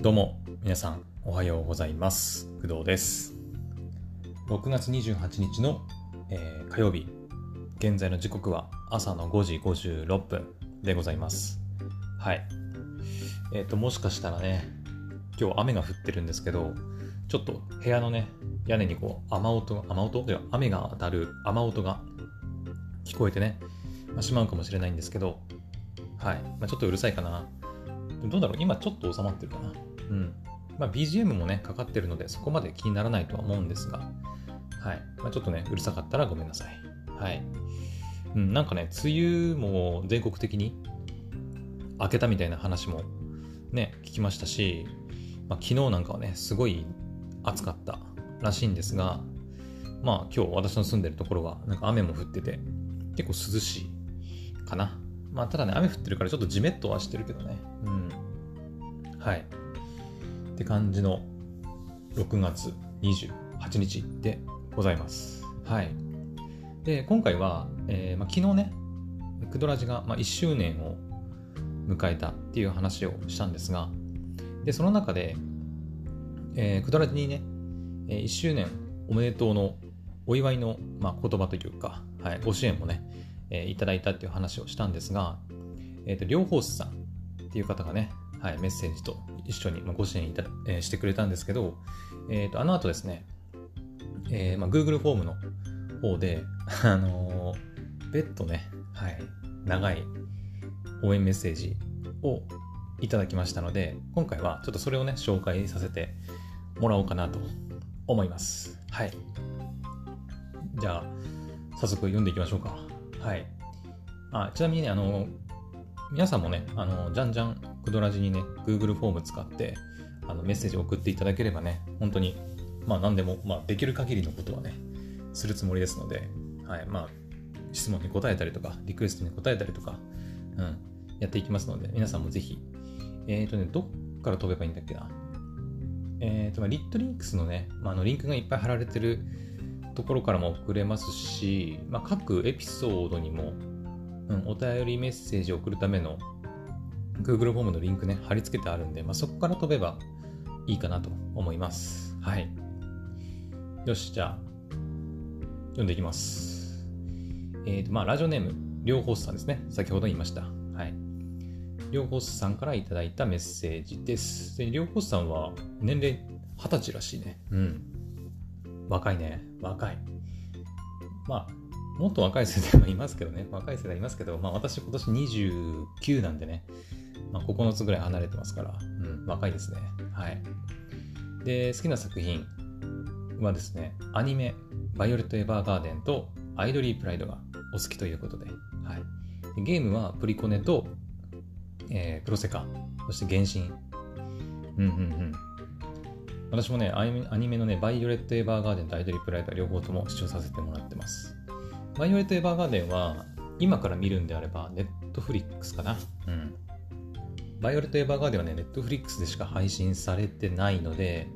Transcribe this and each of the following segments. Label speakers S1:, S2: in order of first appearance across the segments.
S1: どうも皆さんおはようございます。工藤です。6月28日の、えー、火曜日。現在の時刻は朝の5時56分でございます。はい。えっ、ー、ともしかしたらね今日雨が降ってるんですけどちょっと部屋のね屋根にこう雨音雨音？では雨が当たる雨音が聞こえてね、まあ、しまうかもしれないんですけどはい、まあ、ちょっとうるさいかな。どうだろう？今ちょっと収まってるかな。うん。まあ、BGM もね、かかってるので、そこまで気にならないとは思うんですが、はい。まあ、ちょっとね、うるさかったらごめんなさい。はい。うん、なんかね、梅雨も全国的に明けたみたいな話もね、聞きましたし、まあ、昨日なんかはね、すごい暑かったらしいんですが、まあ今日私の住んでるところはなんか雨も降ってて結構涼しいかな。まあただね、雨降ってるからちょっとじめっとはしてるけどね。うん。はい。って感じの6月28日でございます。はい。で、今回は、えーまあ、昨日ね、クドラジが、まあ、1周年を迎えたっていう話をしたんですが、で、その中で、えー、クドラジにね、1周年おめでとうのお祝いの、まあ、言葉というか、はい、ご支援もね、えー、いただいたっていう話をしたんですが、えっ、ー、と、両方さんっていう方がね、はい、メッセージと一緒にご支援いた、えー、してくれたんですけど、えーと、あの後ですね、えーまあ、Google フォームの方で、あのー、別途ね、はい、長い応援メッセージをいただきましたので、今回はちょっとそれをね、紹介させてもらおうかなと思います。はい。じゃあ、早速読んでいきましょうか。はい。あちなみにね、あの、皆さんもね、あの、じゃんじゃん、クドラジにね、Google フォーム使って、あの、メッセージを送っていただければね、本当に、まあ何でも、まあできる限りのことはね、するつもりですので、はい、まあ、質問に答えたりとか、リクエストに答えたりとか、うん、やっていきますので、皆さんもぜひ、えっ、ー、とね、どっから飛べばいいんだっけな？えっ、ー、と、まあ、リットリンクスのね、まあ、のリンクがいっぱい貼られてるところからも送れますし、まあ、各エピソードにもうん、お便りメッセージを送るための Google フォームのリンクね、貼り付けてあるんで、まあ、そこから飛べばいいかなと思います。はい。よし、じゃあ、読んでいきます。えっ、ー、と、まあ、ラジオネーム、りょうほすさんですね。先ほど言いました。はい。りょうほすさんからいただいたメッセージです。で、りょうほすさんは年齢二十歳らしいね。うん。若いね。若い。まあ、もっと若い世代もいますけどね、若い世代いますけど、まあ私今年29なんでね、まあ、9つぐらい離れてますから、うん、若いですね。はい。で、好きな作品はですね、アニメ、バイオレット・エヴァーガーデンとアイドリー・プライドがお好きということで、はい。ゲームはプリコネと、えー、プロセカ、そして原神。うんうんうん。私もね、アニメのね、バイオレット・エヴァーガーデンとアイドリー・プライド両方とも視聴させてもらってます。バイオレット・エヴァーガーデンは、今から見るんであれば、ネットフリックスかな。うん。バイオレット・エヴァーガーデンはね、ネットフリックスでしか配信されてないので、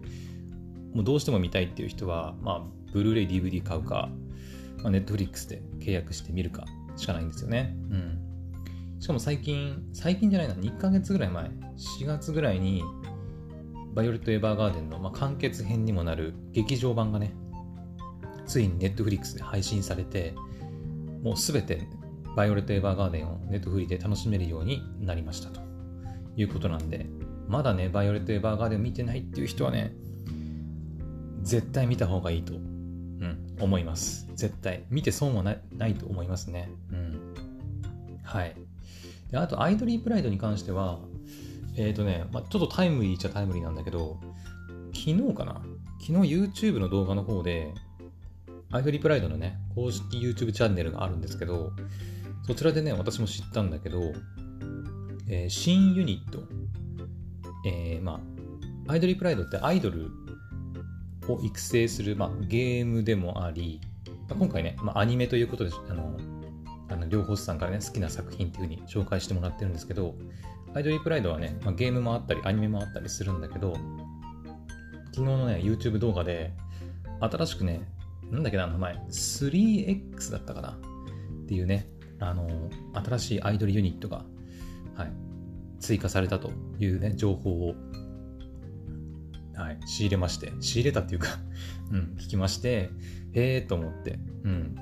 S1: もうどうしても見たいっていう人は、まあ、ブルーレイ、DVD 買うか、まあ、ネットフリックスで契約して見るかしかないんですよね。うん。しかも最近、最近じゃないな、2ヶ月ぐらい前、4月ぐらいに、バイオレット・エヴァーガーデンの、まあ、完結編にもなる劇場版がね、ついにネットフリックスで配信されて、もうすべてバイオレット・エヴァーガーデンをネットフリで楽しめるようになりましたということなんで、まだね、バイオレット・エヴァーガーデン見てないっていう人はね、絶対見た方がいいと、うん、思います。絶対。見て損はないと思いますね。うん。はい。であと、アイドリープライドに関しては、えっ、ー、とね、まあ、ちょっとタイムリーっちゃタイムリーなんだけど、昨日かな？昨日 YouTube の動画の方で、アイドリープライドのね、公式 YouTube チャンネルがあるんですけど、そちらでね、私も知ったんだけど、えー、新ユニット、えー、まあ、アイドリプライドってアイドルを育成する、まあ、ゲームでもあり、まあ、今回ね、まあ、アニメということで、あの、あの両方さんからね、好きな作品っていう風に紹介してもらってるんですけど、アイドリプライドはね、まあ、ゲームもあったり、アニメもあったりするんだけど、昨日のね、YouTube 動画で、新しくね、なんだっけな、名前、3X だったかな？っていうね、あの、新しいアイドルユニットが、はい、追加されたというね、情報をはい、仕入れまして、仕入れたっていうか うん、聞きまして、へえと思って、うん。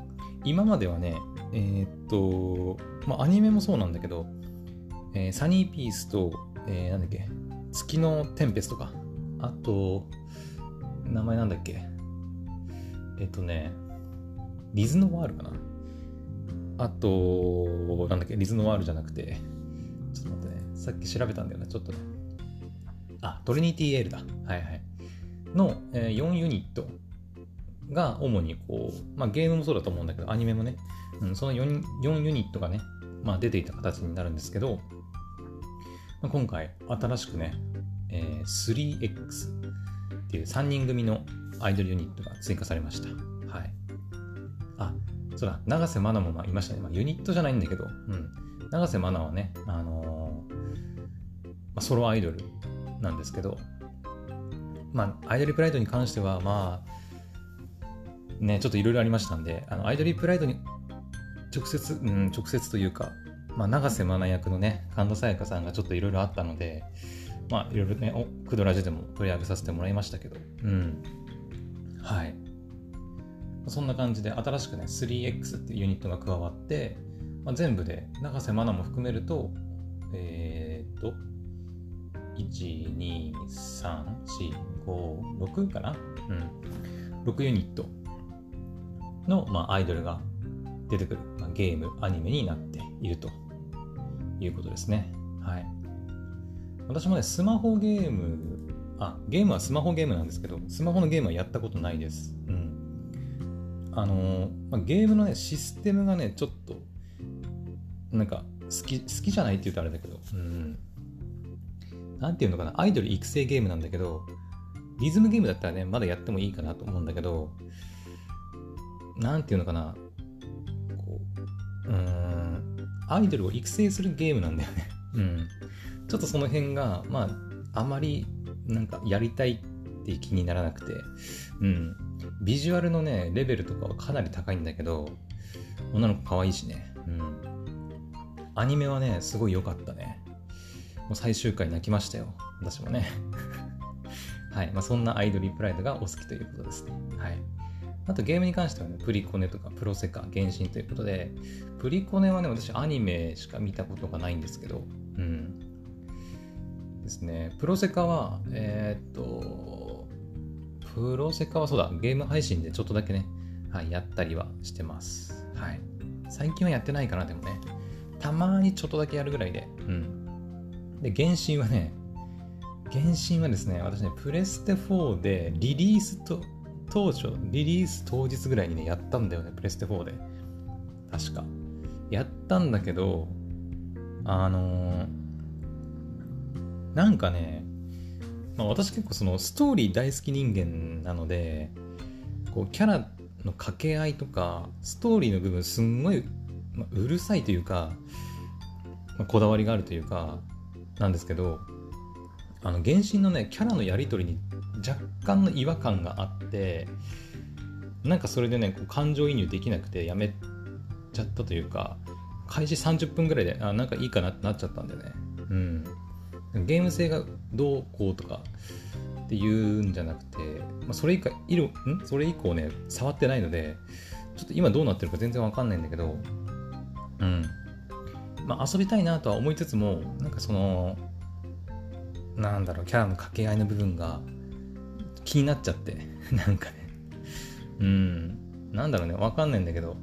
S1: 今まではね、えー、っと、まあ、アニメもそうなんだけど、えー、サニーピースと、えー、なんだっけ、月のテンペスとか、あと、名前なんだっけ、えっとね、リズノワールかな。あと、なんだっけ、リズノワールじゃなくて、さっき調べたんだよな、ちょっとね。あ、トリニティエールだ。はいはい。の、えー、4ユニットが主にこう、まあゲームもそうだと思うんだけど、アニメもね、うん、その 4, 4ユニットがね、まあ出ていた形になるんですけど、まあ、今回新しくね、えー、3X っていう3人組のアイドルユニットが追加されました。はい。あ、そうだ、永瀬愛奈もまあいましたね。まあ、ユニットじゃないんだけど、うん。永瀬愛奈はね、あのソロアイドルなんですけど、まあ、アイドルプライドに関しては、まあ、ね、ちょっといろいろありましたんで、あのアイドルプライドに直接、うん、直接というか、まあ、永瀬愛奈役のね、神田沙也加さんがちょっといろいろあったので、まあ、いろいろね、おクドラジでも取り上げさせてもらいましたけど、うん。はい。そんな感じで、新しくね、3X っていうユニットが加わって、まあ、全部で、永瀬愛奈も含めると、えー、っと、1、2、3、4、5、6かな？うん。6ユニットの、まあ、アイドルが出てくる、まあ、ゲーム、アニメになっているということですね。はい。私もね、スマホゲーム、あ、ゲームはスマホゲームなんですけど、スマホのゲームはやったことないです。うん。あのー、まあ、ゲームのね、システムがね、ちょっと、なんか、好き、好きじゃないって言うとあれだけど、うん。なんていうのかな、アイドル育成ゲームなんだけど、リズムゲームだったらね、まだやってもいいかなと思うんだけど、なんていうのかな、こう、うーん、アイドルを育成するゲームなんだよね。うん。ちょっとその辺が、まあ、あまり、なんか、やりたいって気にならなくて、うん。ビジュアルのね、レベルとかはかなり高いんだけど、女の子可愛いしね。うん。アニメはね、すごい良かったね。もう最終回泣きましたよ。私もね。はい。まあ、そんなアイドリープライドがお好きということですね。はい。あとゲームに関してはね、プリコネとかプロセカ、原神ということで、プリコネはね、私アニメしか見たことがないんですけど、うん。ですね。プロセカは、えー、っと、プロセカはそうだ、ゲーム配信でちょっとだけね、はい、やったりはしてます。はい。最近はやってないかな、でもね。たまにちょっとだけやるぐらいで、うん。で、原神はね、原神はですね、私ね、プレステ4でリリースと、当初、リリース当日ぐらいにね、やったんだよね、プレステ4で。確か。やったんだけど、あのー、なんかね、まあ、私結構そのストーリー大好き人間なので、こうキャラの掛け合いとか、ストーリーの部分すんごい、まあ、うるさいというか、まあ、こだわりがあるというか、なんですけどあの原神のねキャラのやり取りに若干の違和感があってなんかそれでねこう感情移入できなくてやめちゃったというか開始30分ぐらいであなんかいいかなってなっちゃったんでね。うん。ゲーム性がどうこうとかっていうんじゃなくて、まあ、それ以降ん？それ以降ね触ってないのでちょっと今どうなってるか全然わかんないんだけどうん。まあ、遊びたいなとは思いつつもなんかそのなんだろうキャラの掛け合いの部分が気になっちゃって なんかね。うん。なんだろうねわかんないんだけど。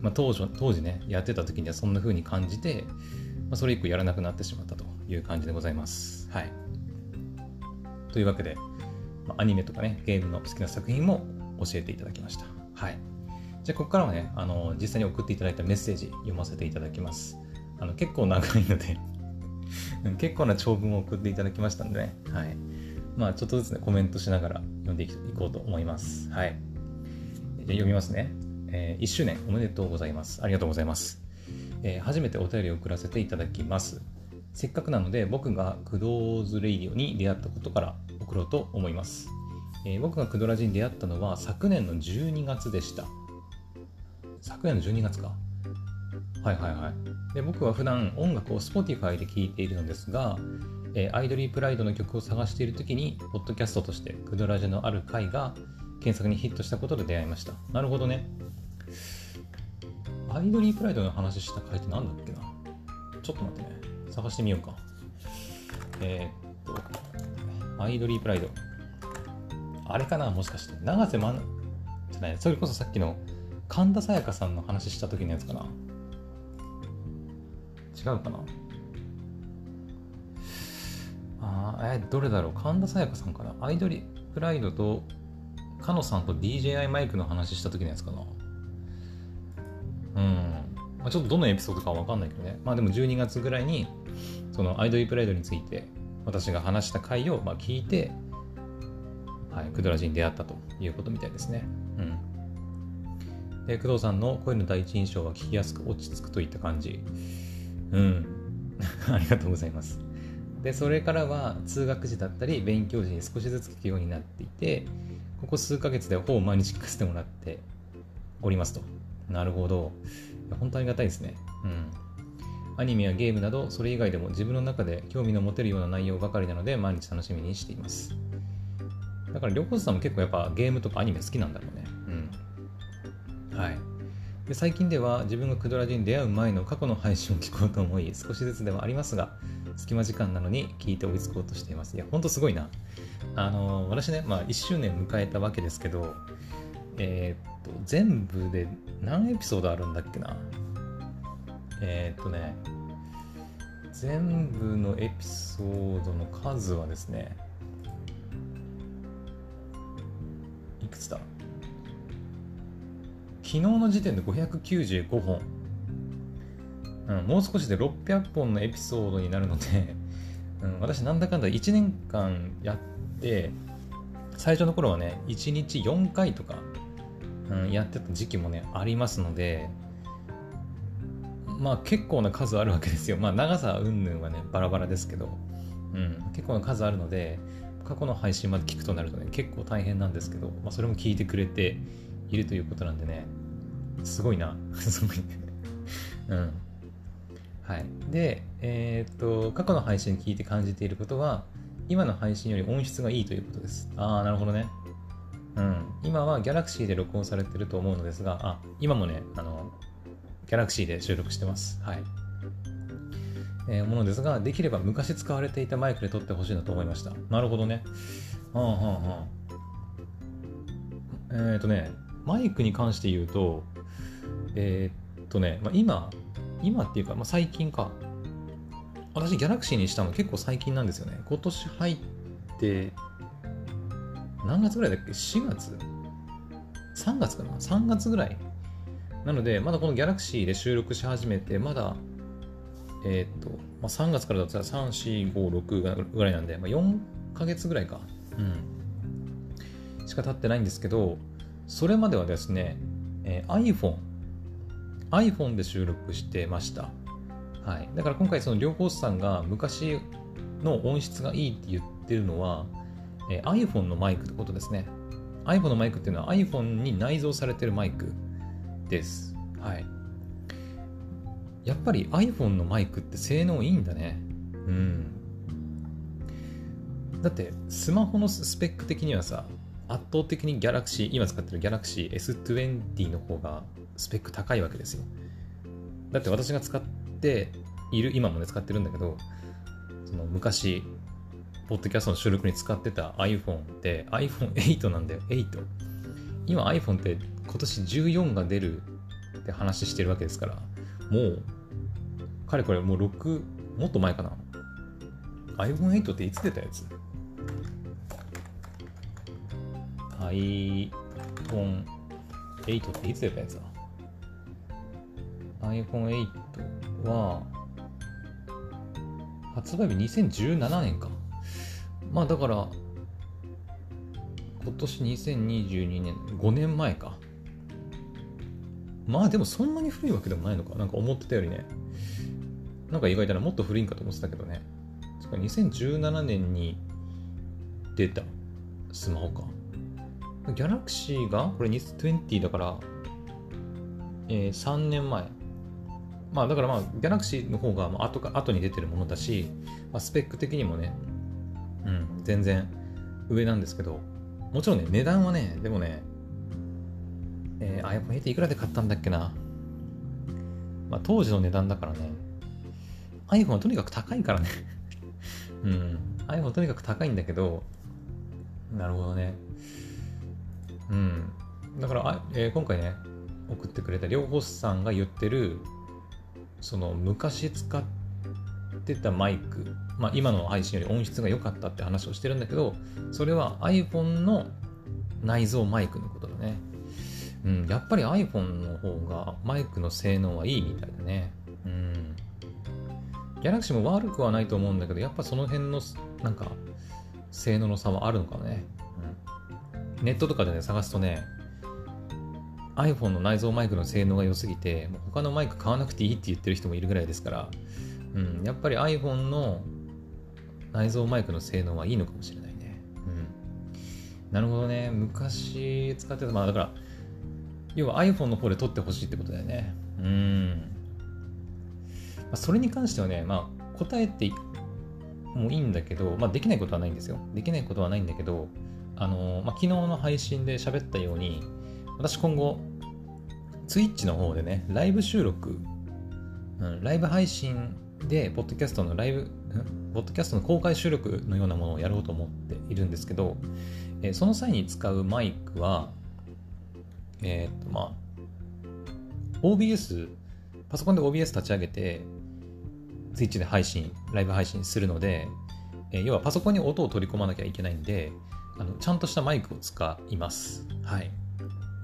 S1: まあ、当初当時ねやってた時にはそんな風に感じて、まあ、それ以降やらなくなってしまったという感じでございます。はい。というわけで、まあ、アニメとかねゲームの好きな作品も教えていただきました。はい。じゃあ、ここからはね、あの、実際に送っていただいたメッセージ読ませていただきます。あの、結構長いので結構な長文を送っていただきましたんでね、はい。まあ、ちょっとずつね、コメントしながら読んでいこうと思います。はい。じゃ読みますね。えー、1周年おめでとうございます。ありがとうございます。えー、初めてお便りを送らせていただきます。せっかくなので、僕がクドーズレイディオに出会ったことから送ろうと思います。えー、僕がクドラジに出会ったのは昨年の12月でした。昨年の12月か。はいはいはい。で僕は普段音楽を Spotify で聴いているのですが、えー、アイドリープライドの曲を探している時に、ポッドキャストとしてクドラジェのある回が検索にヒットしたことで出会いました。なるほどね。アイドリープライドの話した回って何だっけなちょっと待ってね。探してみようか。えー、っと、アイドリープライド。あれかな？もしかして。永瀬まん、じゃない、それこそさっきの神田沙也加さんの話した時のやつかな？違うかな？あえどれだろう？神田沙也加さんかなアイドリプライドとかのさんと DJI マイクの話した時のやつかな。うん、まあ、ちょっとどのエピソードかわかんないけどね。まあでも12月ぐらいにそのアイドリプライドについて私が話した回をまあ聞いてはい、クドラジに出会ったということみたいですね。うん。で、工藤さんの声の第一印象は聞きやすく落ち着くといった感じ。うん。ありがとうございます。で、それからは通学時だったり勉強時に少しずつ聞くようになっていて、ここ数ヶ月でほぼ毎日聞かせてもらって おりますと。なるほど。本当ありがたいですね。うん。アニメやゲームなど、それ以外でも自分の中で興味の持てるような内容ばかりなので、毎日楽しみにしています。だから、両方さんも結構やっぱゲームとかアニメ好きなんだろうね。はい。で最近では自分がクドラジに出会う前の過去の配信を聞こうと思い、少しずつではありますが、隙間時間なのに聞いて追いつこうとしています。いや、ほんとすごいな。あの、私ね、まあ1周年迎えたわけですけど、えー、っと、全部で何エピソードあるんだっけな。えー、っとね、全部のエピソードの数はですね、いくつだ？昨日の時点で595本、うん、もう少しで600本のエピソードになるので、うん、私なんだかんだ1年間やって最初の頃はね1日4回とか、うん、やってた時期もねありますのでまあ結構な数あるわけですよ。まあ長さ云々はねバラバラですけど、うん、結構な数あるので過去の配信まで聞くとなるとね結構大変なんですけど、まあ、それも聞いてくれているということなんでねすごいな。すごいね。うん。はい。で、えー、っと、過去の配信聞いて感じていることは、今の配信より音質がいいということです。ああ、なるほどね。うん。今は Galaxy で録音されてると思うのですが、あ、今もね、あの、Galaxy で収録してます。はい。えー、ものですが、できれば昔使われていたマイクで撮ってほしいなと思いました。なるほどね。はあはあはあ。えー、っとね、マイクに関して言うと、えー、っとね、まあ、今、今っていうか、まあ、最近か。私、ギャラクシーにしたの結構最近なんですよね。今年入って、何月ぐらいだっけ ?4 月 ?3 月かな ?3 月ぐらい。なので、まだこのギャラクシーで収録し始めて、まだ、えー、っと、まあ、3月からだったら3、4、5、6ぐらいなんで、まあ、4ヶ月ぐらいか。うん。しか経ってないんですけど、それまではですね、えー、iPhone iPhone で収録してました。はい。だから今回その両方さんが昔の音質がいいって言ってるのは、えー、iPhone のマイクってことですね。iPhone のマイクっていうのは iPhone に内蔵されてるマイクです。はい。やっぱり iPhone のマイクって性能いいんだね。うん。だってスマホのスペック的にはさ、圧倒的に Galaxy、今使ってる Galaxy S20 の方がスペック高いわけですよ。だって私が使っている、今もね使ってるんだけど、その昔、ポッドキャストの収録に使ってた iPhone って iPhone8 なんだよ、8。今 iPhone って今年14が出るって話してるわけですから、もう、かれこれもう6、もっと前かな。iPhone8 っていつ出たやつ？?iPhone8 っていつ出たやつだ？iPhone8 は、発売日2017年か。まあだから、今年2022年、5年前か。まあでもそんなに古いわけでもないのか？なんか思ってたよりね。なんか意外だな。もっと古いんかと思ってたけどね。2017年に出たスマホか。ギャラクシーがこれ2020だから、えー、3年前。まあだからまあ Galaxy の方が後か後に出てるものだし、まあ、スペック的にもね、うん、全然上なんですけど、もちろんね、値段はね、でもね、えー、iPhone 8いくらで買ったんだっけな。まあ当時の値段だからね、iPhone はとにかく高いからね うん。iPhone とにかく高いんだけど、なるほどね。うん。だからあ、えー、今回ね、送ってくれた両方さんが言ってる、その昔使ってたマイク、まあ、今の配信より音質が良かったって話をしてるんだけど、それは iPhone の内蔵マイクのことだね。うん、やっぱり iPhone の方がマイクの性能はいいみたいだね。うん。ギャラクシーも悪くはないと思うんだけど、やっぱその辺のなんか性能の差はあるのかね。ネットとかでね、探すとね、iPhone の内蔵マイクの性能が良すぎて、もう他のマイク買わなくていいって言ってる人もいるぐらいですから、うん、やっぱり iPhone の内蔵マイクの性能はいいのかもしれないね。うん。なるほどね。昔使ってた、まあだから、要は iPhone の方で撮ってほしいってことだよね。うん。まあ、それに関してはね、まあ、答えてもいいんだけど、まあ、できないことはないんですよ。できないことはないんだけど、あのまあ、昨日の配信で喋ったように、私今後、Twitch の方でね、ライブ収録、うん、ライブ配信で、ポッドキャストのライブ、ポッドキャストの公開収録のようなものをやろうと思っているんですけど、えー、その際に使うマイクは、えっ、と、まあ、OBS、パソコンで OBS 立ち上げて、Twitch で配信、ライブ配信するので、えー、要はパソコンに音を取り込まなきゃいけないんで、あのちゃんとしたマイクを使います。はい。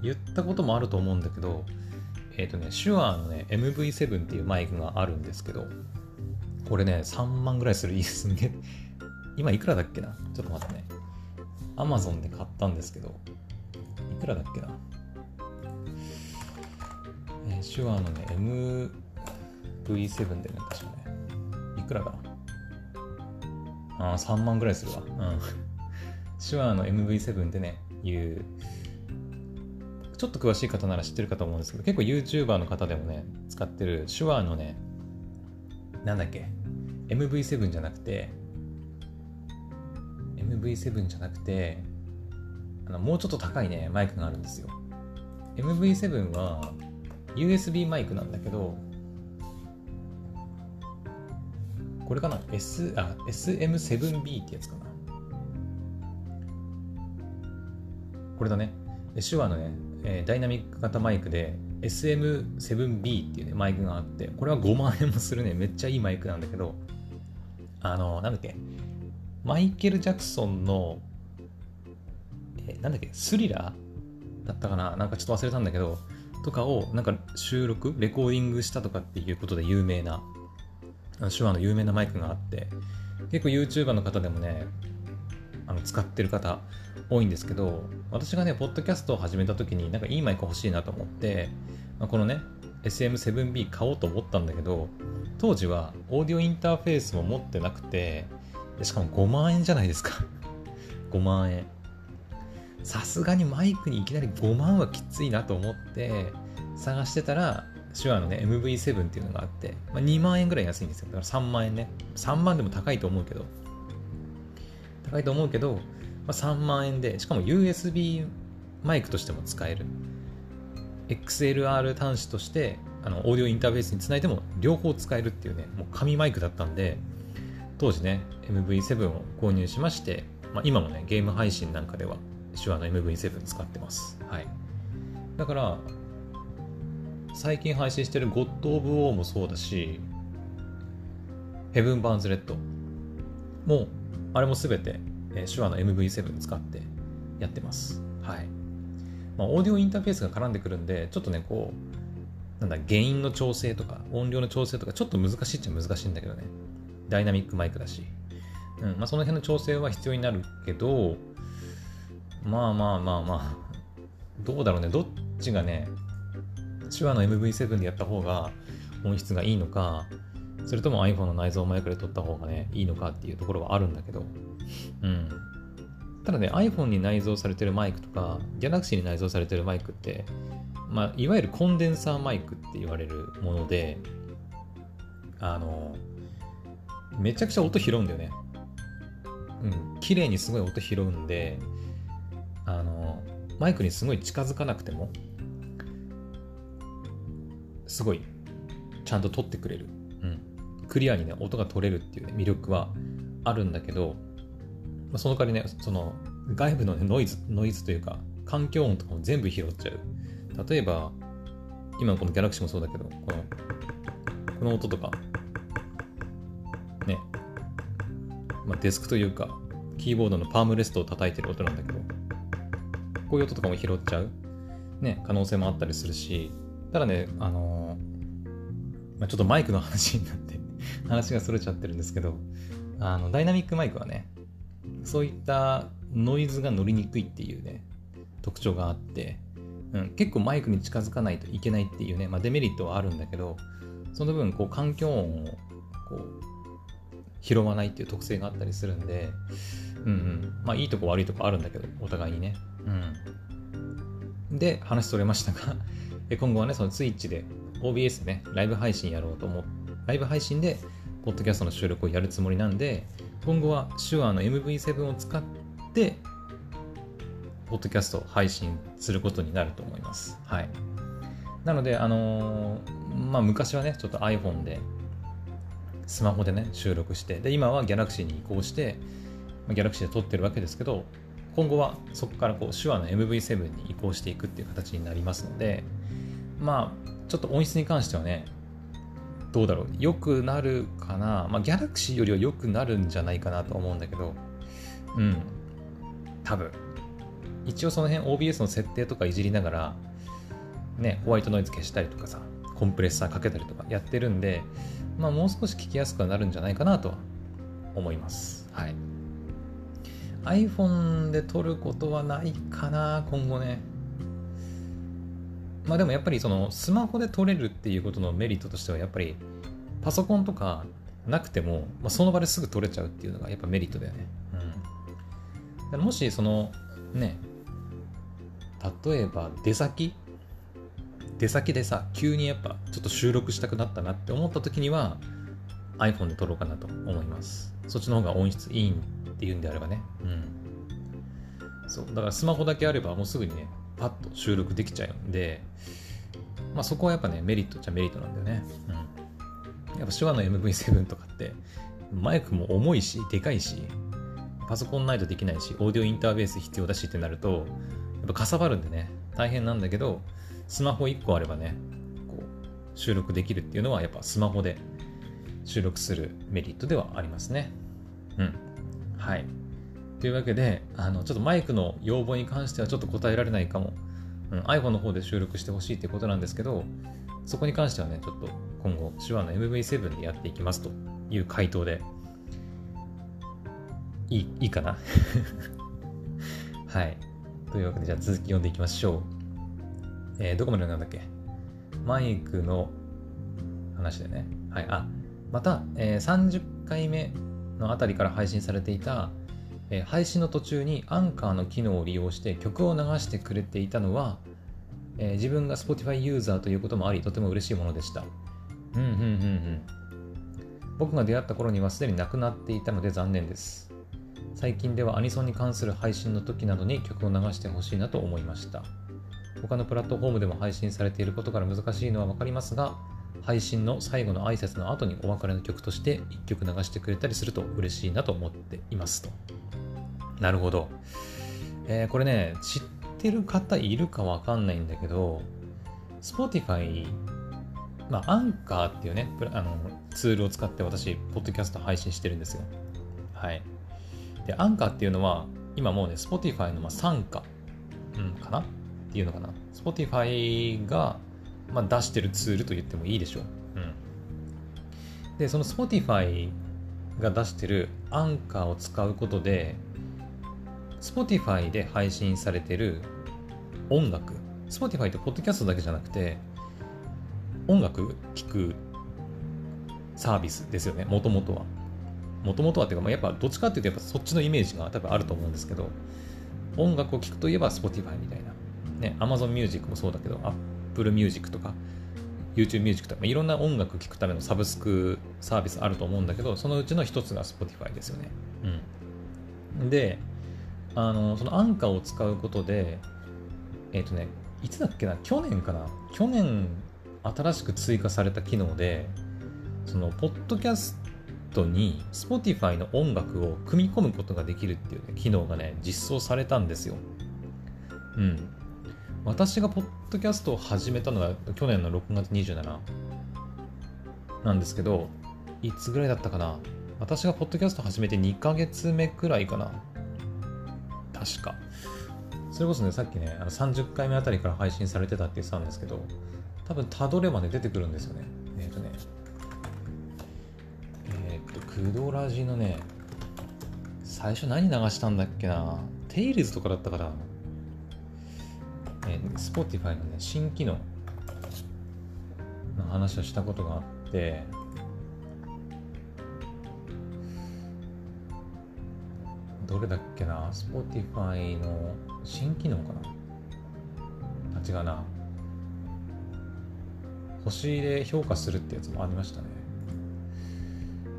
S1: 言ったこともあると思うんだけど、えっ、ー、とね、手話のね、MV7 っていうマイクがあるんですけど、これね、3万ぐらいするいいですね。今いくらだっけな？ちょっと待ってね。Amazon で買ったんですけど、いくらだっけな？えー、手話のね、MV7 でね、確かね。くらだ？ああ、3万ぐらいするわ。うん。手話の MV7 ってね、いう、ちょっと詳しい方なら知ってるかと思うんですけど、結構 YouTuber の方でもね、使ってる手話のね、なんだっけ、MV7 じゃなくて、MV7 じゃなくて、あのもうちょっと高いね、マイクがあるんですよ。MV7 は USB マイクなんだけど、これかな ?S、あ、SM7B ってやつかな？これだね。手話のね、えー、ダイナミック型マイクで SM7B っていうね、マイクがあって、これは5万円もするね、めっちゃいいマイクなんだけど、あの、なんだっけ、マイケル・ジャクソンの、えー、なんだっけ、スリラーだったかな？なんかちょっと忘れたんだけど、とかをなんか収録、レコーディングしたとかっていうことで有名な手話の有名なマイクがあって結構 YouTuber の方でもねあの使ってる方多いんですけど私がねポッドキャストを始めた時になんかいいマイク欲しいなと思って、まあ、このね SM7B 買おうと思ったんだけど当時はオーディオインターフェースも持ってなくてしかも5万円じゃないですか 5万円さすがにマイクにいきなり5万はきついなと思って探してたら手話のね、MV7 っていうのがあって、まあ、2万円ぐらい安いんですよ。だから3万円ね。3万でも高いと思うけど、高いと思うけど、まあ、3万円で、しかも USB マイクとしても使える。XLR 端子として、あの、オーディオインターフェースにつないでも両方使えるっていうね、もう紙マイクだったんで、当時ね、MV7 を購入しまして、まあ、今もね、ゲーム配信なんかでは手話の MV7 使ってます。はい。だから、最近配信してるゴッド・オブ・ウォーもそうだし、ヘブン・バーンズ・レッドも、あれもすべて、え、手話の MV7 使ってやってます。はい。まあ、オーディオインターフェースが絡んでくるんで、ちょっとね、こう、なんだ、原因の調整とか、音量の調整とか、ちょっと難しいっちゃ難しいんだけどね。ダイナミックマイクだし。うん、まあ、その辺の調整は必要になるけど、まあまあまあまあ、どうだろうね、どっちがね、手話の MV7 でやった方が音質がいいのか、それとも iPhone の内蔵マイクで撮った方がね、いいのかっていうところはあるんだけど、うん。ただね、iPhone に内蔵されてるマイクとか、Galaxy に内蔵されてるマイクって、まあ、いわゆるコンデンサーマイクって言われるもので、あの、めちゃくちゃ音拾うんだよね。うん、綺麗にすごい音拾うんで、あの、マイクにすごい近づかなくても、すごいちゃんと撮ってくれる。うん。クリアにね、音が取れるっていうね、魅力はあるんだけど、まあ、その代わりね、その外部の、ね、ノイズ、ノイズというか、環境音とかも全部拾っちゃう。例えば、今のこのギャラクシーもそうだけど、この、この音とか、ね、まあ、デスクというか、キーボードのパームレストを叩いてる音なんだけど、こういう音とかも拾っちゃう、ね、可能性もあったりするし、ただね、あのー、まあ、ちょっとマイクの話になって話がそれちゃってるんですけど、あの、ダイナミックマイクはね、そういったノイズが乗りにくいっていうね、特徴があって、うん、結構マイクに近づかないといけないっていうね、まあ、デメリットはあるんだけど、その分、こう、環境音を、こう、拾わないっていう特性があったりするんで、うんうん、まあいいとこ悪いとこあるんだけど、お互いにね。うん。で、話それましたが 今後はね、その Twitch で OBS ね、ライブ配信やろうと思う、ライブ配信で、ポッドキャストの収録をやるつもりなんで、今後は手話の MV7 を使って、ポッドキャストを配信することになると思います。はい。なので、あのー、まあ、昔はね、ちょっと iPhone で、スマホでね、収録して、で、今は Galaxy に移行して、Galaxy で撮ってるわけですけど、今後はそこからこう手話の MV7 に移行していくっていう形になりますので、まあ、ちょっと音質に関してはね、どうだろう、良くなるかな、まあ、Galaxy よりは良くなるんじゃないかなと思うんだけど、うん、多分。一応その辺 OBS の設定とかいじりながら、ね、ホワイトノイズ消したりとかさ、コンプレッサーかけたりとかやってるんで、まあもう少し聞きやすくはなるんじゃないかなとは思います。はい。iPhone で撮ることはないかな、今後ね。まあでもやっぱりそのスマホで撮れるっていうことのメリットとしてはやっぱりパソコンとかなくても、まあ、その場ですぐ撮れちゃうっていうのがやっぱメリットだよね。うん。もしそのね、例えば出先？出先でさ、急にやっぱちょっと収録したくなったなって思った時には iPhone で撮ろうかなと思います。そっちの方が音質いいっていうんであればね。うん。そう。だからスマホだけあればもうすぐにね、パッと収録できちゃうんで、まあそこはやっぱね、メリットっちゃメリットなんだよね。うん。やっぱ手話の MV7 とかって、マイクも重いし、でかいし、パソコンないとできないし、オーディオインターフェース必要だしってなると、やっぱかさばるんでね、大変なんだけど、スマホ1個あればね、こう、収録できるっていうのは、やっぱスマホで収録するメリットではありますね。うん。はい。というわけで、あの、ちょっとマイクの要望に関してはちょっと答えられないかも。うん、iPhone の方で収録してほしいってことなんですけど、そこに関してはね、ちょっと今後、手話の MV7 でやっていきますという回答で、いい、いいかな？はい。というわけで、じゃあ続き読んでいきましょう。えー、どこまでなんだっけ？マイクの話でね。はい。あ、また、えー、30回目のあたりから配信されていた、え、配信の途中にアンカーの機能を利用して曲を流してくれていたのは、えー、自分が Spotify ユーザーということもあり、とても嬉しいものでした。うんうんうんうん。僕が出会った頃にはすでになくなっていたので残念です。最近ではアニソンに関する配信の時などに曲を流してほしいなと思いました。他のプラットフォームでも配信されていることから難しいのは分かりますが、配信の最後の挨拶の後にお別れの曲として1曲流してくれたりすると嬉しいなと思っていますと。なるほど。えー、これね、知ってる方いるかわかんないんだけど、Spotify、まあ、アンカーっていうね、あのツールを使って私、ポッドキャスト配信してるんですよ。はい。で、アンカーっていうのは、今もうね、Spotify のまあ傘下、うん、かな？っていうのかな？Spotify がまあ、出してるツールと言ってもいいでしょう。うん、で、その Spotify が出してるアンカーを使うことで、Spotify で配信されてる音楽、Spotify ってポッドキャストだけじゃなくて、音楽聴くサービスですよね、もともとは。もともとはっていうか、まあ、やっぱどっちかっていうと、やっぱそっちのイメージが多分あると思うんですけど、音楽を聴くといえば Spotify みたいな。ね、Amazon Music もそうだけど、Apple Music とか、YouTube ミュージックとかいろんな音楽聴くためのサブスクサービスあると思うんだけどそのうちの一つが Spotify ですよね。うん、であのそのアンカーを使うことでえっ、ー、とねいつだっけな？去年かな？去年新しく追加された機能でそのポッドキャストに Spotify の音楽を組み込むことができるっていう、ね、機能がね実装されたんですよ。うん。私がポッドキャストを始めたのが去年の6月27なんですけど、いつぐらいだったかな？私がポッドキャスト始めて2ヶ月目くらいかな。確か。それこそね、さっきね、あの30回目あたりから配信されてたって言ってたんですけど、多分たどればね、出てくるんですよね。えっ、ー、とね、えっ、ー、と、クドラジのね、最初何流したんだっけな？テイルズとかだったからえー、Spotify のね、新機能の話をしたことがあって、どれだっけな ?Spotify の新機能かな？あ、違うな。星で評価するってやつもありましたね。え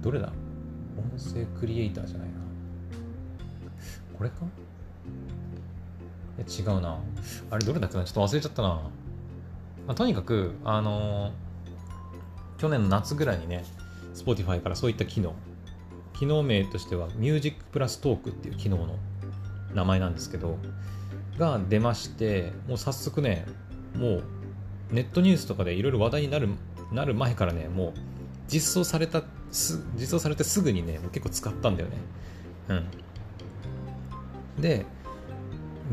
S1: ー、どれだ？音声クリエイターじゃないな。これか？違うな。あれどれだっけな？ちょっと忘れちゃったな。まあ、とにかく、あのー、去年の夏ぐらいにね、Spotify からそういった機能、機能名としては Music プラストークっていう機能の名前なんですけど、が出まして、もう早速ね、もうネットニュースとかでいろいろ話題になるなる前からね、もう実装された、実装されてすぐにね、もう結構使ったんだよね。うん。で、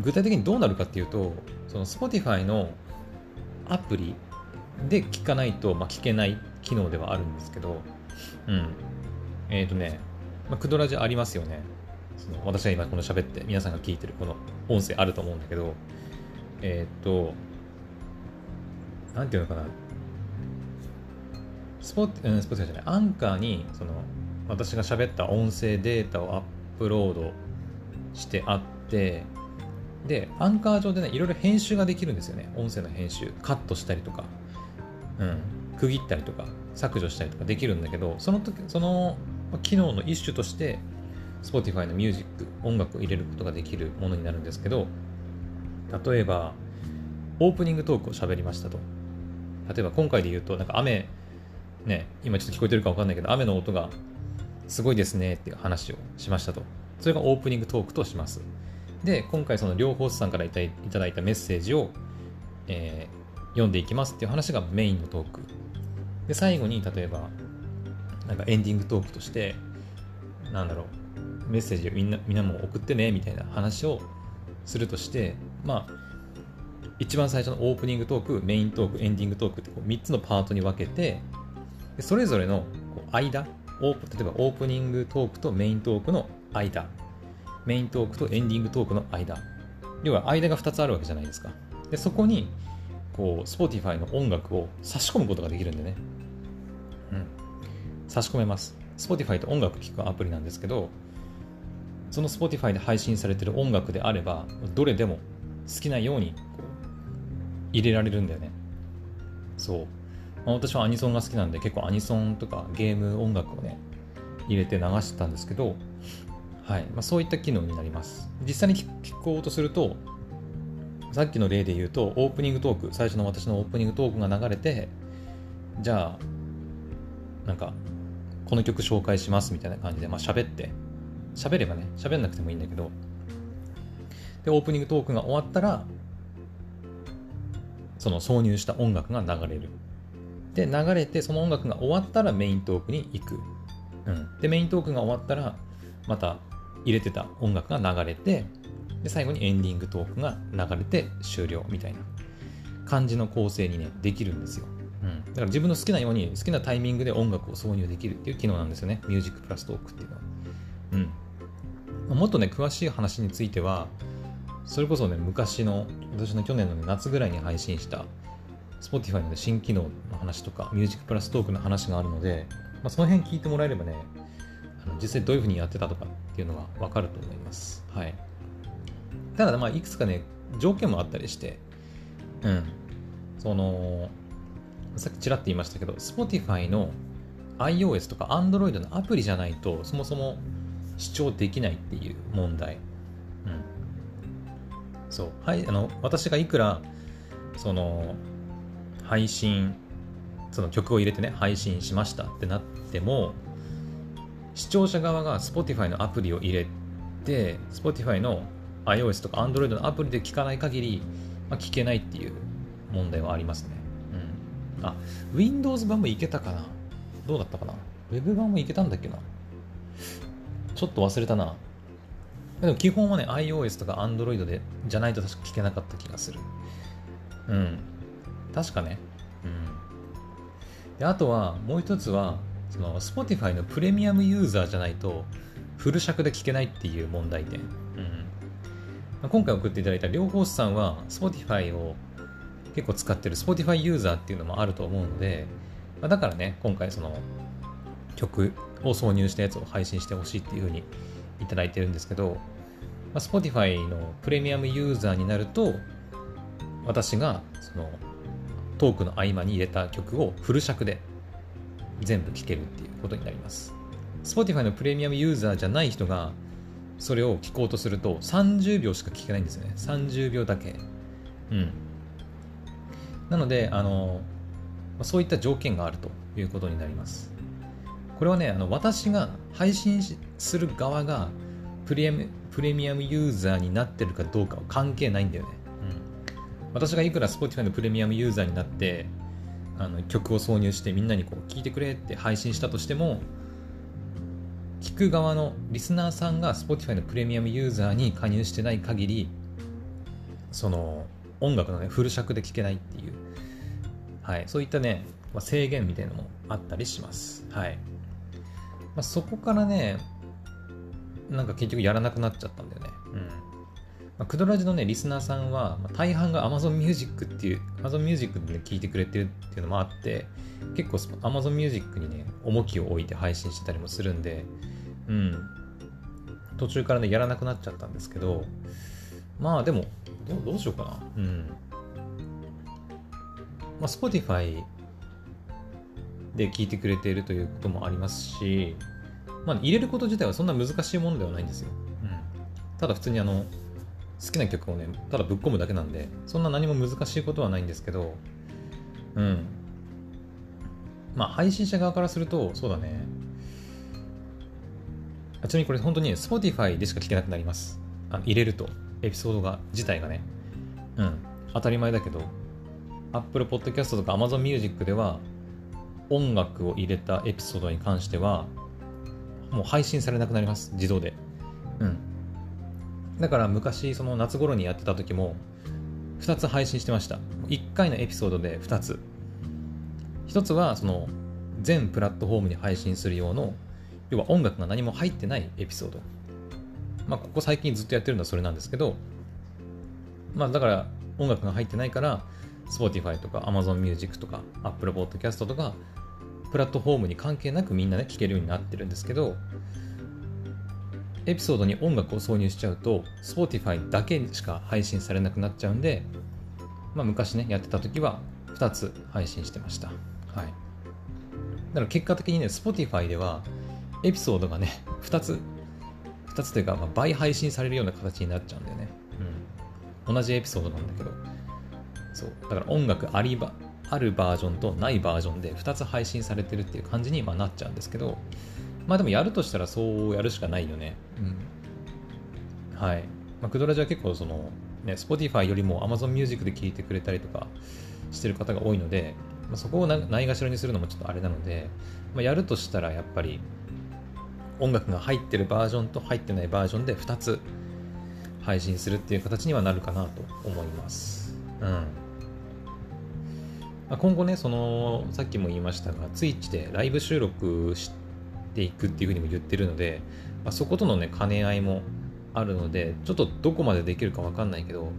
S1: 具体的にどうなるかっていうとその Spotify のアプリで聞かないと、まあ、聞けない機能ではあるんですけど、うん。えっ、ー、とね、まあ、クドラジありますよね。その私が今この喋って皆さんが聞いてるこの音声あると思うんだけど、えっ、ー、と、なんていうのかな。スポうん、スポティファイじゃない、アンカーに、その、私が喋った音声データをアップロードしてあって、で、アンカー上でね、いろいろ編集ができるんですよね。音声の編集。カットしたりとか、うん、区切ったりとか、削除したりとかできるんだけど、その時、その機能の一種として、Spotify のミュージック、音楽を入れることができるものになるんですけど、例えば、オープニングトークを喋りましたと。例えば今回で言うと、なんか雨、ね、今ちょっと聞こえてるかわかんないけど、雨の音がすごいですねっていう話をしましたと。それがオープニングトークとします。で、今回その両方さんからいただいたメッセージを、えー、読んでいきますっていう話がメインのトーク。で、最後に例えば、なんかエンディングトークとして、なんだろう、メッセージをみんな、みんなも送ってね、みたいな話をするとして、まあ、一番最初のオープニングトーク、メイントーク、エンディングトークってこう3つのパートに分けて、それぞれのこう間、オープ例えばオープニングトークとメイントークの間メイントークとエンディングトークの間。要は間が2つあるわけじゃないですか。で、そこに、こう、Spotify の音楽を差し込むことができるんでね。うん。差し込めます。Spotify と音楽聴くアプリなんですけど、その Spotify で配信されてる音楽であれば、どれでも好きなように入れられるんだよね。そう。ま、私はアニソンが好きなんで結構アニソンとかゲーム音楽をね、入れて流してたんですけど、はいまあ、そういった機能になります。実際に聞こうとすると、さっきの例で言うと、オープニングトーク、最初の私のオープニングトークが流れて、じゃあ、なんか、この曲紹介しますみたいな感じで、まあ喋って、喋ればね、喋んなくてもいいんだけど、で、オープニングトークが終わったら、その挿入した音楽が流れる。で、流れて、その音楽が終わったらメイントークに行く。うん。で、メイントークが終わったら、また入れてた音楽が流れて、で、最後にエンディングトークが流れて終了みたいな感じの構成にね、できるんですよ。うん。だから自分の好きなように好きなタイミングで音楽を挿入できるっていう機能なんですよね。ミュージックプラストークっていうのは。うん。もっとね、詳しい話については、それこそね、昔の、私の去年の、ね、夏ぐらいに配信した、Spotify の、ね、新機能の話とか、ミュージックプラストークの話があるので、まあ、その辺聞いてもらえればね、実際どういうふうにやってたとかっていうのがわかると思います。はい。ただ、まあ、いくつかね、条件もあったりして、うん。その、さっきちらっと言いましたけど、Spotify の iOS とか Android のアプリじゃないと、そもそも視聴できないっていう問題。うん。そう。はい、あの、私がいくら、その、配信、その曲を入れてね、配信しましたってなっても、視聴者側が Spotify のアプリを入れて、Spotify の iOS とか Android のアプリで聞かない限り、まあ、聞けないっていう問題はありますね。うん。あ、Windows 版もいけたかな？どうだったかな ?Web 版もいけたんだっけな？ちょっと忘れたな。でも基本はね、iOS とか Android でじゃないと確か聞けなかった気がする。うん。確かね。うん。で、あとは、もう一つは、その Spotify のプレミアムユーザーじゃないと、フル尺で聞けないっていう問題点。うん。今回送っていただいた両方さんは Spotify を結構使ってる Spotify ユーザーっていうのもあると思うので、だからね、今回その曲を挿入したやつを配信してほしいっていうふうにいただいてるんですけど、まあ、Spotify のプレミアムユーザーになると、私がそのトークの合間に入れた曲をフル尺で全部聴けるっていうことになります。Spotify のプレミアムユーザーじゃない人がそれを聞こうとすると30秒しか聞けないんですよね。30秒だけ。うん。なので、あの、そういった条件があるということになります。これはね、あの私が配信する側がプレミプレミアムユーザーになってるかどうかは関係ないんだよね。うん、私がいくら Spotify のプレミアムユーザーになってあの曲を挿入してみんなにこう聞いてくれって配信したとしても聞く側のリスナーさんが Spotify のプレミアムユーザーに加入してない限りその音楽のねフル尺で聴けないっていうはい、そういったね、まあ、制限みたいなのもあったりします。はい。まあ、そこからね、なんか結局やらなくなっちゃったんだよね。うん。まあ、クドラジのね、リスナーさんは、まあ、大半が Amazon Music っていう、Amazon Music で、ね、聞いてくれてるっていうのもあって、結構 Amazon Music にね、重きを置いて配信してたりもするんで、うん。途中からね、やらなくなっちゃったんですけど、まあでも、どどうしようかな。うん。まあ、Spotify で聞いてくれているということもありますし、まあ、入れること自体はそんな難しいものではないんですよ。うん、ただ普通にあの好きな曲をね、ただぶっ込むだけなんで、そんな何も難しいことはないんですけど、うん。まあ、配信者側からすると、そうだねあ。ちなみにこれ本当に Spotify でしか聞けなくなります。あ入れると、エピソードが、自体がね。うん。当たり前だけど、Apple Podcast とか Amazon Music では音楽を入れたエピソードに関してはもう配信されなくなります自動でうんだから昔その夏頃にやってた時も2つ配信してました。1回のエピソードで2つ。1つはその全プラットフォームに配信する用の要は音楽が何も入ってないエピソード。まあここ最近ずっとやってるのはそれなんですけどまあだから音楽が入ってないから Spotify とか Amazon Music とか Apple Podcast とかプラットフォームに関係なくみんなね聴けるようになってるんですけどエピソードに音楽を挿入しちゃうと Spotify だけしか配信されなくなっちゃうんで、まあ、昔ねやってた時は2つ配信してました。はい。だから結果的にね Spotify ではエピソードがね2つ2つというか、まあ、倍配信されるような形になっちゃうんだよね。うん。同じエピソードなんだけど。そう。だから音楽ありばあるバージョンとないバージョンで2つ配信されてるっていう感じにまなっちゃうんですけどまあでもやるとしたらそうやるしかないよね。うんはい、まあ、クドラジは結構そのね Spotify よりも Amazon Music で聴いてくれたりとかしてる方が多いので、まあ、そこをないがしろにするのもちょっとあれなので、まあ、やるとしたらやっぱり音楽が入ってるバージョンと入ってないバージョンで2つ配信するっていう形にはなるかなと思います。うん。まあ、今後ね、その、さっきも言いましたが、ツイッチでライブ収録してていくっていうふうにも言ってるので、まあ、そことのね、兼ね合いもあるので、ちょっとどこまでできるかわかんないけど、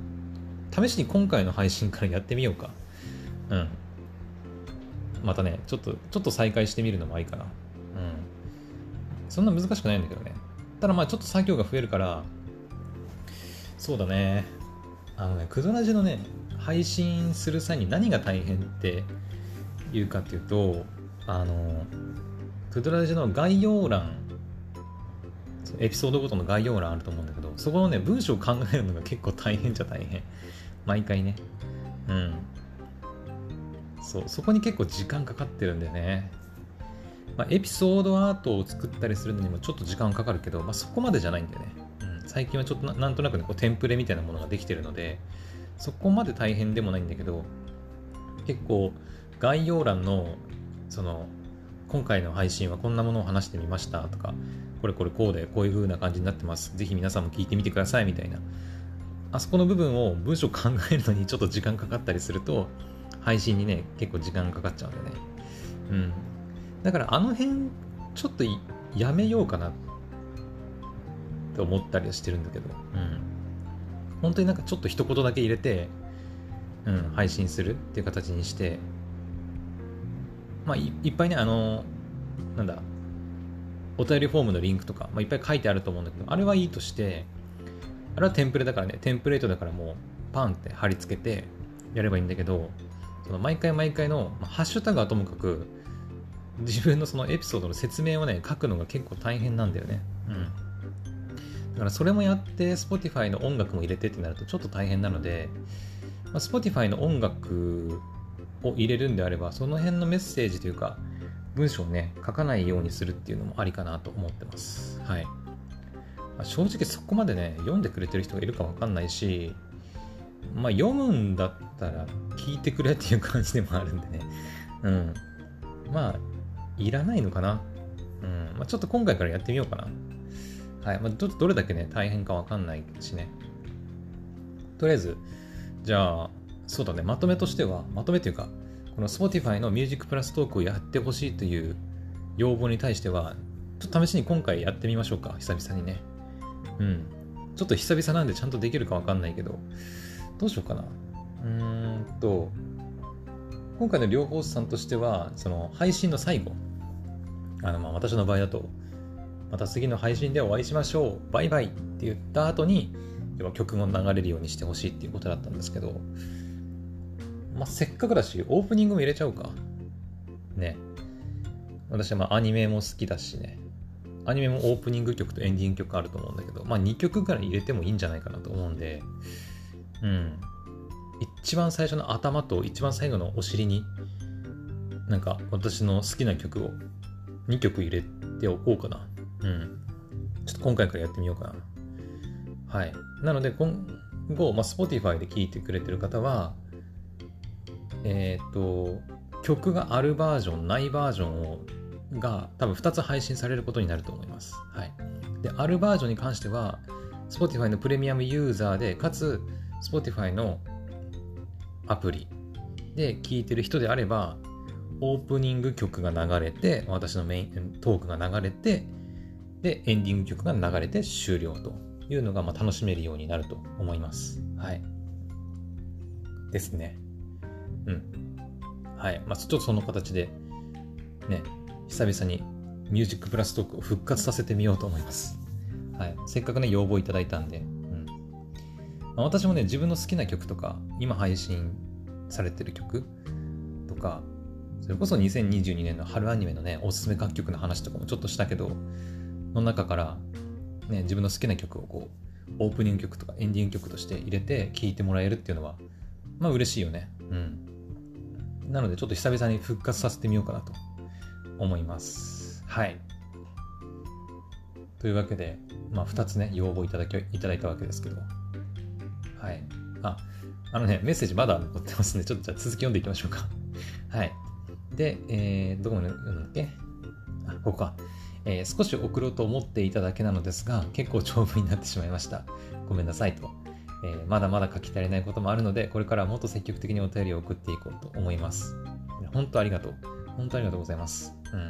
S1: 試しに今回の配信からやってみようか。うん。またね、ちょっと、ちょっと再開してみるのもいいかな。うん。そんな難しくないんだけどね。ただまあちょっと作業が増えるから、そうだね。あのね、クドラジのね、配信する際に何が大変っていうかっていうとあのクドラジの概要欄エピソードごとの概要欄あると思うんだけどそこのね文章を考えるのが結構大変じゃ大変。毎回ね。うん。そう。そこに結構時間かかってるんだよね。まあ、エピソードアートを作ったりするのにもちょっと時間かかるけど、まあ、そこまでじゃないんだよね。うん、最近はちょっとなんとなくね、こうテンプレみたいなものができてるので、そこまで大変でもないんだけど、結構概要欄の、その、今回の配信はこんなものを話してみましたとか、これこれこうでこういう風な感じになってます。ぜひ皆さんも聞いてみてくださいみたいな。あそこの部分を文章考えるのにちょっと時間かかったりすると、配信にね、結構時間かかっちゃうんだよね。うん。だからあの辺、ちょっとやめようかなって思ったりはしてるんだけど、うん。本当になんかちょっと一言だけ入れて、うん、配信するっていう形にして、まあい、っぱいね、あの、なんだ、お便りフォームのリンクとか、まあ、いっぱい書いてあると思うんだけど、あれはいいとして、あれはテンプレだからね、テンプレートだからもうパンって貼り付けてやればいいんだけど、その毎回毎回の、まあ、ハッシュタグはともかく、自分のそのエピソードの説明をね、書くのが結構大変なんだよね。うん。だからそれもやって、Spotify の音楽も入れてってなるとちょっと大変なので、まあ、Spotify の音楽を入れるんであれば、その辺のメッセージというか、文章をね、書かないようにするっていうのもありかなと思ってます。はい。まあ、正直そこまでね、読んでくれてる人がいるかわかんないし、まあ読むんだったら聞いてくれっていう感じでもあるんでね。うん。まあ、いらないのかな。うん。まあ、ちょっと今回からやってみようかな。はい。まあ、ど、どれだけね、大変かわかんないしね。とりあえず、じゃあ、そうだね、まとめとしては、まとめというか、この Spotify の Music プラストークをやってほしいという要望に対しては、ちょっと試しに今回やってみましょうか、久々にね。うん。ちょっと久々なんでちゃんとできるかわかんないけど、どうしようかな。うーんと、今回の両方さんとしては、その配信の最後、あのまあ私の場合だと、また次の配信でお会いしましょう、バイバイって言った後に、要は曲も流れるようにしてほしいっていうことだったんですけど、まあ、せっかくだし、オープニングも入れちゃうか。ね。私はまあアニメも好きだしね。アニメもオープニング曲とエンディング曲あると思うんだけど、まあ2曲ぐらい入れてもいいんじゃないかなと思うんで、うん。一番最初の頭と一番最後のお尻に、なんか私の好きな曲を2曲入れておこうかな。うん。ちょっと今回からやってみようかな。はい。なので今後、まあ、Spotify で聴いてくれてる方は、えっ、ー、と、曲があるバージョン、ないバージョンをが多分2つ配信されることになると思います。はい。で、あるバージョンに関しては、Spotify のプレミアムユーザーで、かつ Spotify のアプリで聴いてる人であれば、オープニング曲が流れて、私のメイントークが流れて、で、エンディング曲が流れて終了というのがまあ楽しめるようになると思います。はい。ですね。うん。はい。まあ、ちょっとその形で、ね、久々にミュージックプラストークを復活させてみようと思います。はい。せっかくね、要望いただいたんで、うん。まあ、私もね、自分の好きな曲とか、今配信されてる曲とか、それこそ2022年の春アニメのね、おすすめ楽曲の話とかもちょっとしたけど、の中から、ね、自分の好きな曲をこう、オープニング曲とかエンディング曲として入れて聴いてもらえるっていうのは、まあ嬉しいよね。うん。なのでちょっと久々に復活させてみようかなと思います。はい。というわけで、まあ2つね、要望いただき、いただいたわけですけど。はい。あ、あのね、メッセージまだ残ってますんで、ちょっとじゃあ続き読んでいきましょうか。はい。で、えー、どこまで読んだっけ？あ、ここか。えー、少し送ろうと思っていただけなのですが、結構長文になってしまいました。ごめんなさいと。えー、まだまだ書き足りないこともあるので、これからはもっと積極的にお便りを送っていこうと思います。本当ありがとう。本当ありがとうございます。うん。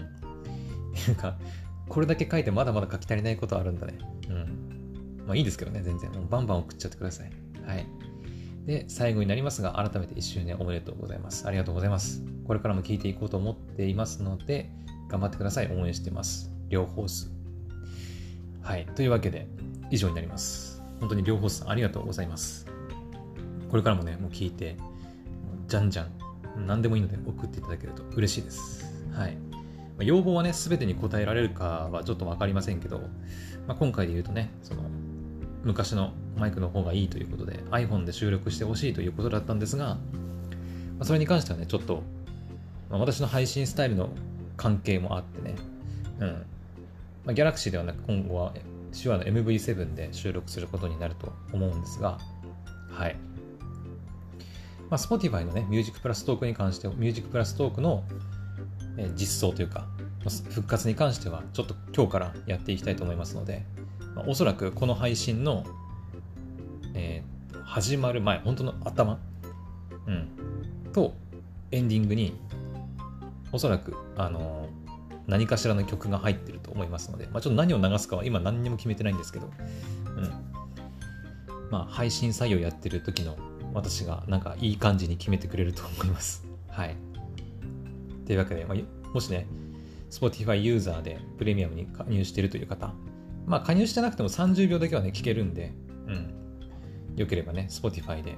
S1: なんか、これだけ書いてまだまだ書き足りないことあるんだね。うん。まあいいですけどね、全然。もうバンバン送っちゃってください。はい。で、最後になりますが、改めて1周年おめでとうございます。ありがとうございます。これからも聞いていこうと思っていますので、頑張ってください。応援してます。両方数。はい。というわけで、以上になります。本当に両方さんありがとうございます。これからもね、もう聞いて、じゃんじゃん、何でもいいので送っていただけると嬉しいです。はい。ま要望はね、すべてに応えられるかはちょっと分かりませんけど、まあ、今回で言うとね、その、昔のマイクの方がいいということで iPhone で収録してほしいということだったんですが、まあ、それに関してはね、ちょっと、まあ、私の配信スタイルの関係もあってね、うん。まあ、Galaxy ではなく今後は手話の MV7 で収録することになると思うんですが、はい。まあ、Spotify のね、ミュージックプラストークに関して、ミュージックプラストークの実装というか、復活に関しては、ちょっと今日からやっていきたいと思いますので、まあ、おそらくこの配信の、えー、始まる前、本当の頭、うん、とエンディングに、おそらく、あのー何かしらの曲が入ってると思いますので、まあ、ちょっと何を流すかは今何にも決めてないんですけど、うん。まあ、配信作業やってる時の私がなんかいい感じに決めてくれると思います。はい。というわけで、まあ、もしね、Spotify ユーザーでプレミアムに加入してるという方、まあ、加入してなくても30秒だけはね、聞けるんで、うん。よければね、Spotify で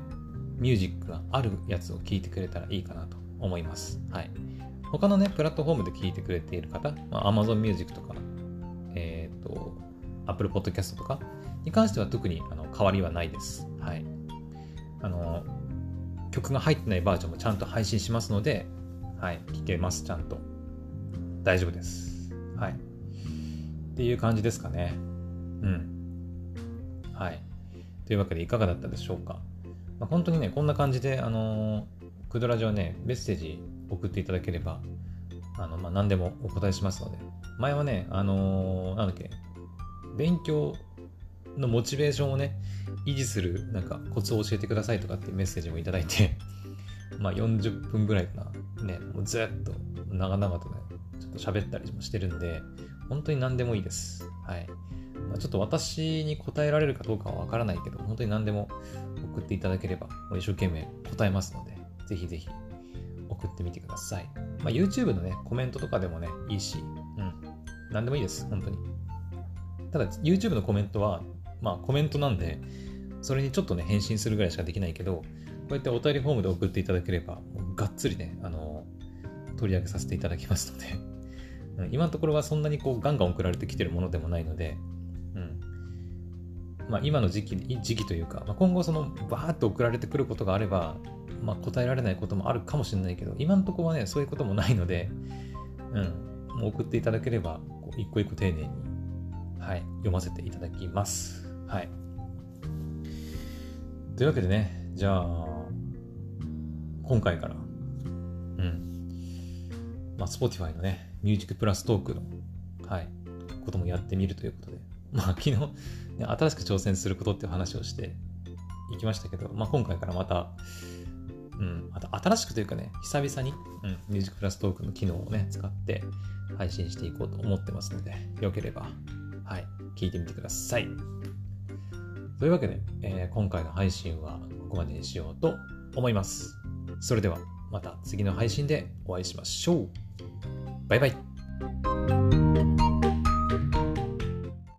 S1: ミュージックがあるやつを聞いてくれたらいいかなと思います。はい。他のね、プラットフォームで聞いてくれている方、まあ、Amazon Music とか、えっ、ー、と、Apple Podcast とかに関しては特にあの変わりはないです。はい。あの、曲が入ってないバージョンもちゃんと配信しますので、はい、聞けます、ちゃんと。大丈夫です。はい。っていう感じですかね。うん。はい。というわけでいかがだったでしょうか。まあ、本当にね、こんな感じで、あのー、クドラジはね、メッセージ送っていただければ、あの、まあ、何でもお答えしますので。前はね、あのー、なんだっけ、勉強のモチベーションをね、維持する、なんか、コツを教えてくださいとかってメッセージもいただいて まあ、40分ぐらいかな。ね、もうずっと、長々とね、ちょっと喋ったりもしてるんで、本当に何でもいいです。はい。まあ、ちょっと私に答えられるかどうかはわからないけど、本当に何でも送っていただければ、一生懸命答えますので、ぜひぜひ送ってみてください。まあ、YouTube のね、コメントとかでもね、いいし、うん。何でもいいです、本当に。ただ、YouTube のコメントは、まあ、コメントなんで、それにちょっとね、返信するぐらいしかできないけど、こうやってお便りフォームで送っていただければ、がっつりね、あの、取り上げさせていただきますので、今のところはそんなにこうガンガン送られてきてるものでもないので、まあ、今の時期、時期というか、まあ、今後そのバーッと送られてくることがあれば、まあ、答えられないこともあるかもしれないけど、今のところはね、そういうこともないので、うん、もう送っていただければ、こう一個一個丁寧に、はい、読ませていただきます。はい。というわけでね、じゃあ、今回から、うん、まあ、Spotify のね、ミュージックプラストークの、はい、こともやってみるということで、まあ、昨日、ね、新しく挑戦することっていう話をしていきましたけど、まあ、今回からまた、うん、あと新しくというかね、久々に、うん、ミュージックプラストークの機能をね、使って配信していこうと思ってますので、よければ、はい、聞いてみてください。というわけで、えー、今回の配信はここまでにしようと思います。それではまた次の配信でお会いしましょう。バイバイ。